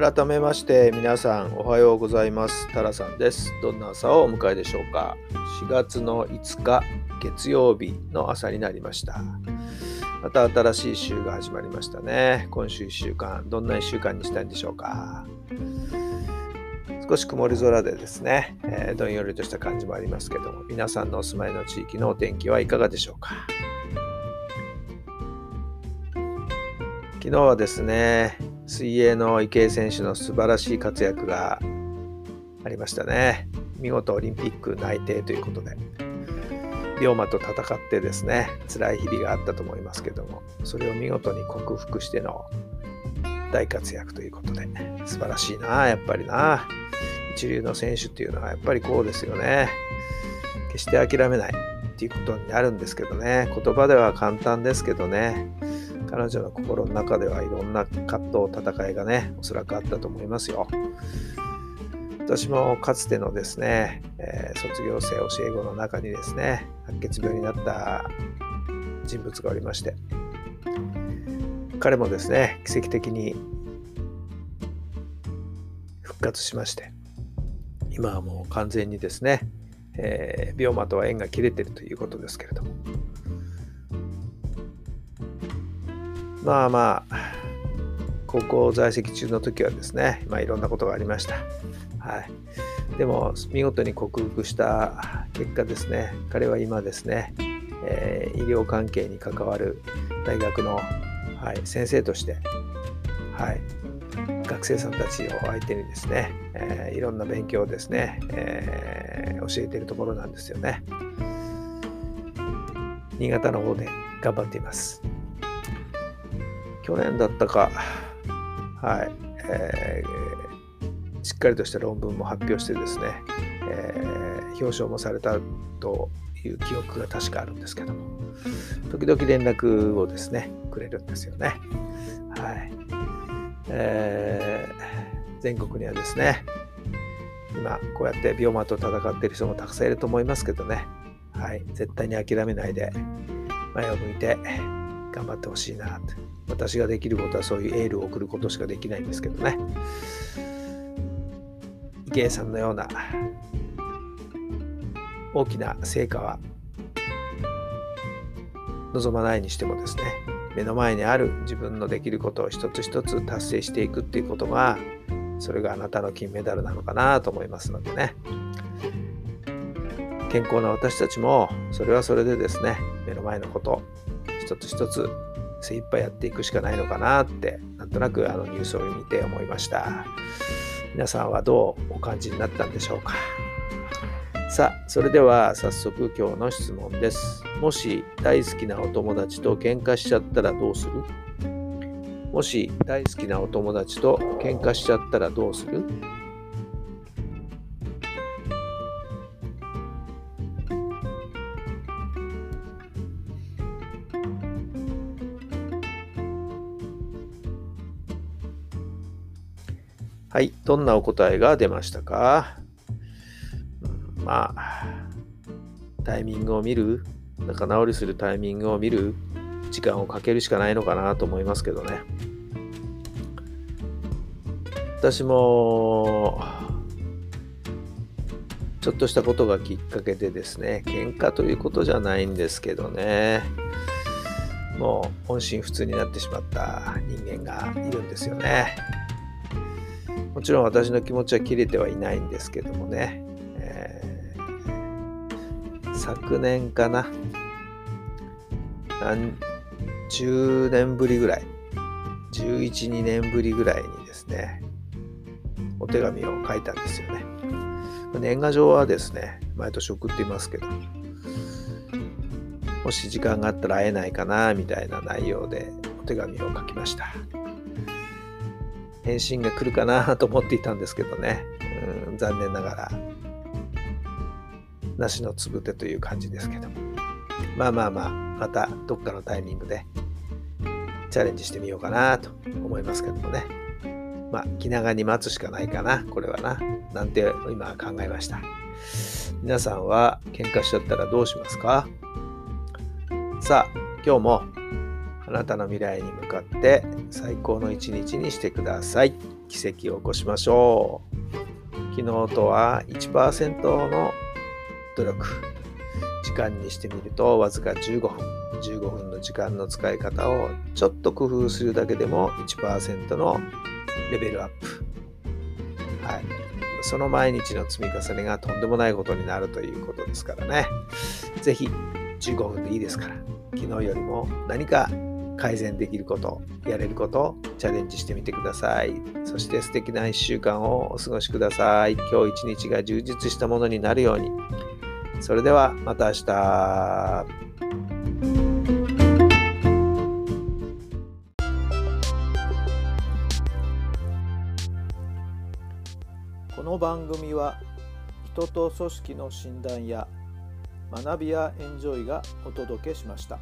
改めまして皆さんおはようございます。タラさんです。どんな朝をお迎えでしょうか。4月の5日月曜日の朝になりました。また新しい週が始まりましたね。今週1週間どんな1週間にしたいんでしょうか。少し曇り空でですね、えー、どんよりとした感じもありますけども皆さんのお住まいの地域のお天気はいかがでしょうか。昨日はですね水泳の池江選手の素晴らしい活躍がありましたね。見事オリンピック内定ということで、龍馬と戦ってですね、辛い日々があったと思いますけども、それを見事に克服しての大活躍ということで、素晴らしいな、やっぱりな。一流の選手っていうのはやっぱりこうですよね。決して諦めないっていうことになるんですけどね、言葉では簡単ですけどね、彼女の心の中ではいろんな葛藤、戦いがね、おそらくあったと思いますよ。私もかつてのですね、えー、卒業生教え子の中にですね、白血病になった人物がおりまして、彼もですね、奇跡的に復活しまして、今はもう完全にですね、えー、病魔とは縁が切れてるということですけれども、まあまあ、高校在籍中の時はですね、まあ、いろんなことがありました。はい。でも、見事に克服した結果ですね、彼は今ですね、えー、医療関係に関わる大学の、はい、先生として、はい、学生さんたちを相手にですね、えー、いろんな勉強をですね、えー、教えているところなんですよね。新潟の方で頑張っています。去年だったか、はい、えー、しっかりとした論文も発表してですね、えー、表彰もされたという記憶が確かあるんですけども、時々連絡をですね、くれるんですよね。はい。えー、全国にはですね、今こうやって病魔と戦っている人もたくさんいると思いますけどね、はい、絶対に諦めないで前を向いて頑張ってほしいなと。私ができることはそういうエールを送ることしかできないんですけどね。池江さんのような大きな成果は望まないにしてもですね目の前にある自分のできることを一つ一つ達成していくっていうことがそれがあなたの金メダルなのかなと思いますのでね健康な私たちもそれはそれでですね目の前のこと一つ一つ精一杯やっていくしかないのかなってなんとなくあのニュースを見て思いました。皆さんはどうお感じになったんでしょうか。さあそれでは早速今日の質問です。もし大好きなお友達と喧嘩しちゃったらどうする？もし大好きなお友達と喧嘩しちゃったらどうする？はい、どんなお答えが出ましたか、うん、まあ、タイミングを見る、仲直りするタイミングを見る、時間をかけるしかないのかなと思いますけどね。私も、ちょっとしたことがきっかけでですね、喧嘩ということじゃないんですけどね、もう本心不通になってしまった人間がいるんですよね。もちろん私の気持ちは切れてはいないんですけどもね、えー、昨年かな、何十年ぶりぐらい、11、2年ぶりぐらいにですね、お手紙を書いたんですよね。年賀状はですね、毎年送っていますけど、もし時間があったら会えないかな、みたいな内容でお手紙を書きました。返信が来るかなと思っていたんですけどね、うん、残念ながら。なしのつぶてという感じですけど。まあまあまあまたどっかのタイミングでチャレンジしてみようかなと思いますけどもね。まあ気長に待つしかないかなこれはな。なんて今考えました。皆さんは喧嘩しちゃったらどうしますか？さあ今日もあなたの未来に向かって最高の一日にしてください。奇跡を起こしましょう。昨日とは1%の努力。時間にしてみるとわずか15分。15分の時間の使い方をちょっと工夫するだけでも1%のレベルアップ。はい。その毎日の積み重ねがとんでもないことになるということですからね。是非15分でいいですから。昨日よりも何か改善できることやれることチャレンジしてみてくださいそして素敵な1週間をお過ごしください今日一日が充実したものになるようにそれではまた明日。この番組は人と組織の診断や学びやエンジョイがお届けしました。